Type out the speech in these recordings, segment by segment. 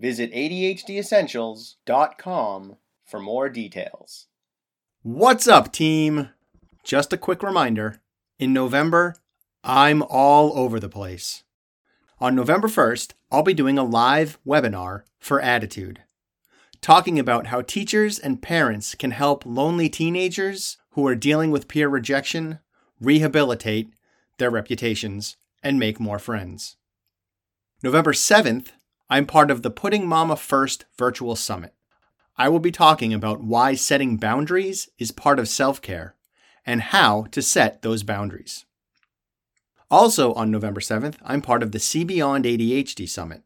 Visit ADHDessentials.com for more details. What's up, team? Just a quick reminder in November, I'm all over the place. On November 1st, I'll be doing a live webinar for ADDitude, talking about how teachers and parents can help lonely teenagers who are dealing with peer rejection rehabilitate their reputations and make more friends. November 7th, I'm part of the Putting Mama First virtual summit. I will be talking about why setting boundaries is part of self care and how to set those boundaries. Also on November 7th, I'm part of the See Beyond ADHD Summit.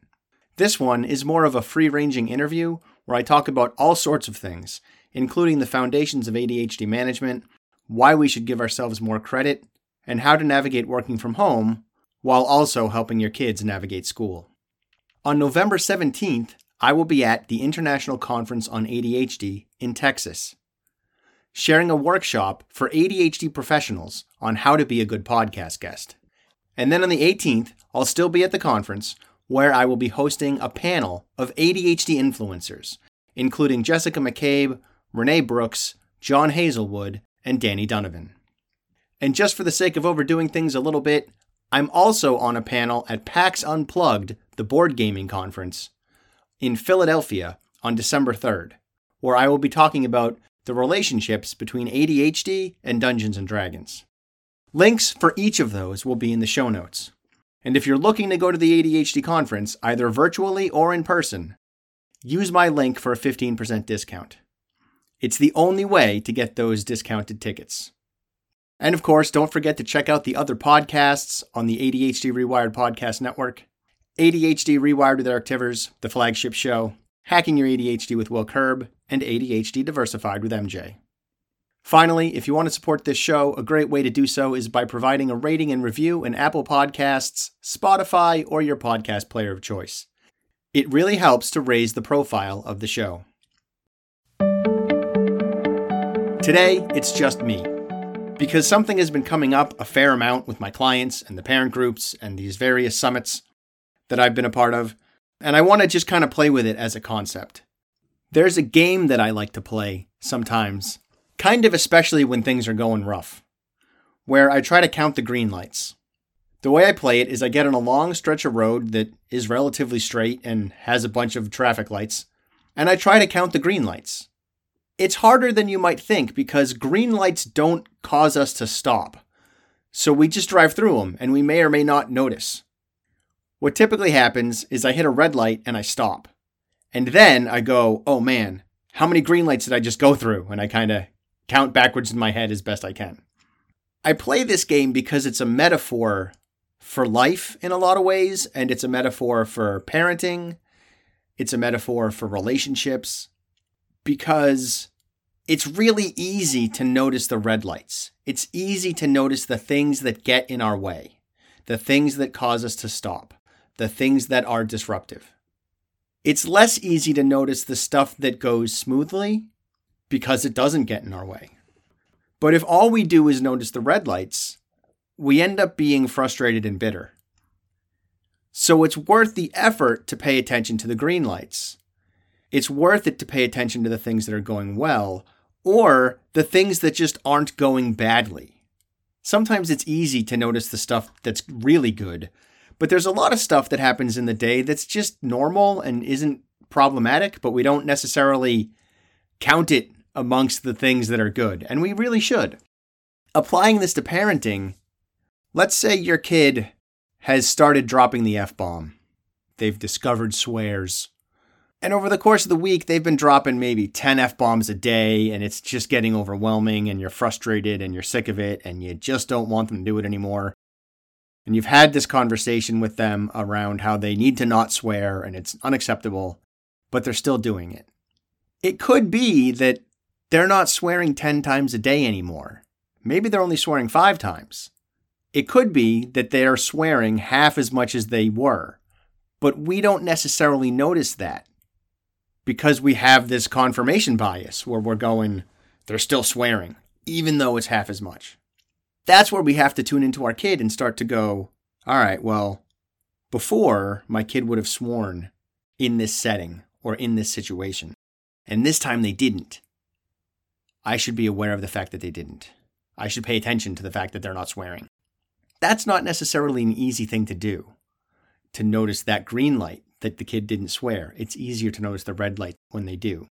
This one is more of a free ranging interview where I talk about all sorts of things, including the foundations of ADHD management, why we should give ourselves more credit, and how to navigate working from home while also helping your kids navigate school. On November 17th, I will be at the International Conference on ADHD in Texas, sharing a workshop for ADHD professionals on how to be a good podcast guest. And then on the 18th, I'll still be at the conference where I will be hosting a panel of ADHD influencers, including Jessica McCabe, Renee Brooks, John Hazelwood, and Danny Donovan. And just for the sake of overdoing things a little bit, I'm also on a panel at PAX Unplugged, the board gaming conference, in Philadelphia on December 3rd, where I will be talking about the relationships between ADHD and Dungeons and Dragons. Links for each of those will be in the show notes. And if you're looking to go to the ADHD conference, either virtually or in person, use my link for a 15% discount. It's the only way to get those discounted tickets. And of course, don't forget to check out the other podcasts on the ADHD Rewired Podcast Network ADHD Rewired with Eric Tivers, the flagship show, Hacking Your ADHD with Will Curb, and ADHD Diversified with MJ. Finally, if you want to support this show, a great way to do so is by providing a rating and review in Apple Podcasts, Spotify, or your podcast player of choice. It really helps to raise the profile of the show. Today, it's just me. Because something has been coming up a fair amount with my clients and the parent groups and these various summits that I've been a part of, and I want to just kind of play with it as a concept. There's a game that I like to play sometimes kind of especially when things are going rough, where I try to count the green lights. The way I play it is I get on a long stretch of road that is relatively straight and has a bunch of traffic lights, and I try to count the green lights. It's harder than you might think because green lights don't cause us to stop. So we just drive through them and we may or may not notice. What typically happens is I hit a red light and I stop. And then I go, oh man, how many green lights did I just go through? And I kind of count backwards in my head as best I can. I play this game because it's a metaphor for life in a lot of ways, and it's a metaphor for parenting, it's a metaphor for relationships, because it's really easy to notice the red lights. It's easy to notice the things that get in our way, the things that cause us to stop, the things that are disruptive. It's less easy to notice the stuff that goes smoothly because it doesn't get in our way. But if all we do is notice the red lights, we end up being frustrated and bitter. So it's worth the effort to pay attention to the green lights. It's worth it to pay attention to the things that are going well or the things that just aren't going badly. Sometimes it's easy to notice the stuff that's really good, but there's a lot of stuff that happens in the day that's just normal and isn't problematic, but we don't necessarily count it amongst the things that are good, and we really should. Applying this to parenting, let's say your kid has started dropping the F bomb. They've discovered swears. And over the course of the week, they've been dropping maybe 10 F bombs a day, and it's just getting overwhelming, and you're frustrated and you're sick of it, and you just don't want them to do it anymore. and you've had this conversation with them around how they need to not swear and it's unacceptable, but they're still doing it. It could be that they're not swearing 10 times a day anymore. Maybe they're only swearing five times. It could be that they are swearing half as much as they were, but we don't necessarily notice that because we have this confirmation bias where we're going, they're still swearing, even though it's half as much. That's where we have to tune into our kid and start to go, all right, well, before my kid would have sworn in this setting or in this situation, and this time they didn't. I should be aware of the fact that they didn't. I should pay attention to the fact that they're not swearing. That's not necessarily an easy thing to do, to notice that green light that the kid didn't swear. It's easier to notice the red light when they do.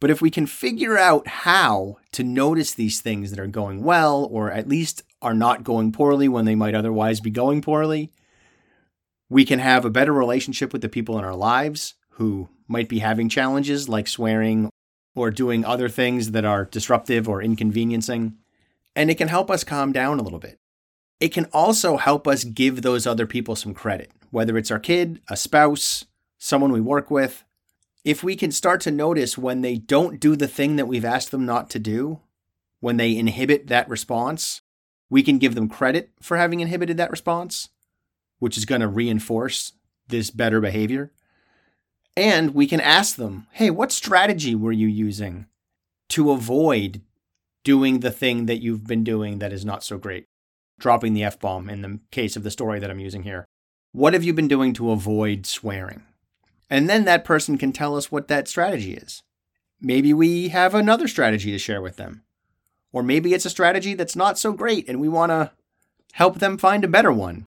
But if we can figure out how to notice these things that are going well, or at least are not going poorly when they might otherwise be going poorly, we can have a better relationship with the people in our lives who might be having challenges like swearing or doing other things that are disruptive or inconveniencing. And it can help us calm down a little bit. It can also help us give those other people some credit, whether it's our kid, a spouse, someone we work with. If we can start to notice when they don't do the thing that we've asked them not to do, when they inhibit that response, we can give them credit for having inhibited that response, which is going to reinforce this better behavior. And we can ask them, hey, what strategy were you using to avoid doing the thing that you've been doing that is not so great? Dropping the F bomb in the case of the story that I'm using here. What have you been doing to avoid swearing? And then that person can tell us what that strategy is. Maybe we have another strategy to share with them. Or maybe it's a strategy that's not so great and we want to help them find a better one.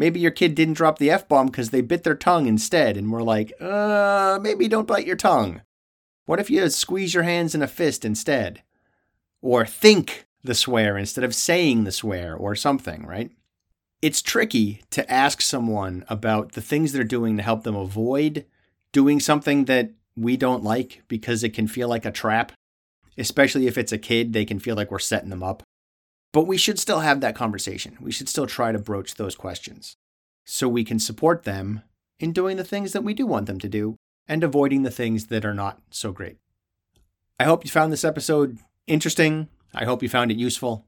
Maybe your kid didn't drop the F bomb because they bit their tongue instead, and we're like, uh, maybe don't bite your tongue. What if you squeeze your hands in a fist instead? Or think the swear instead of saying the swear or something, right? It's tricky to ask someone about the things they're doing to help them avoid doing something that we don't like because it can feel like a trap. Especially if it's a kid, they can feel like we're setting them up. But we should still have that conversation. We should still try to broach those questions so we can support them in doing the things that we do want them to do and avoiding the things that are not so great. I hope you found this episode interesting, I hope you found it useful.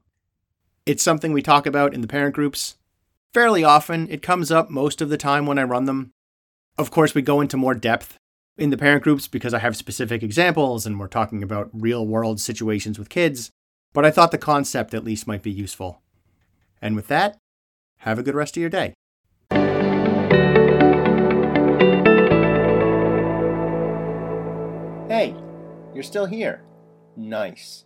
It's something we talk about in the parent groups fairly often. It comes up most of the time when I run them. Of course, we go into more depth in the parent groups because I have specific examples and we're talking about real world situations with kids, but I thought the concept at least might be useful. And with that, have a good rest of your day. Hey, you're still here. Nice.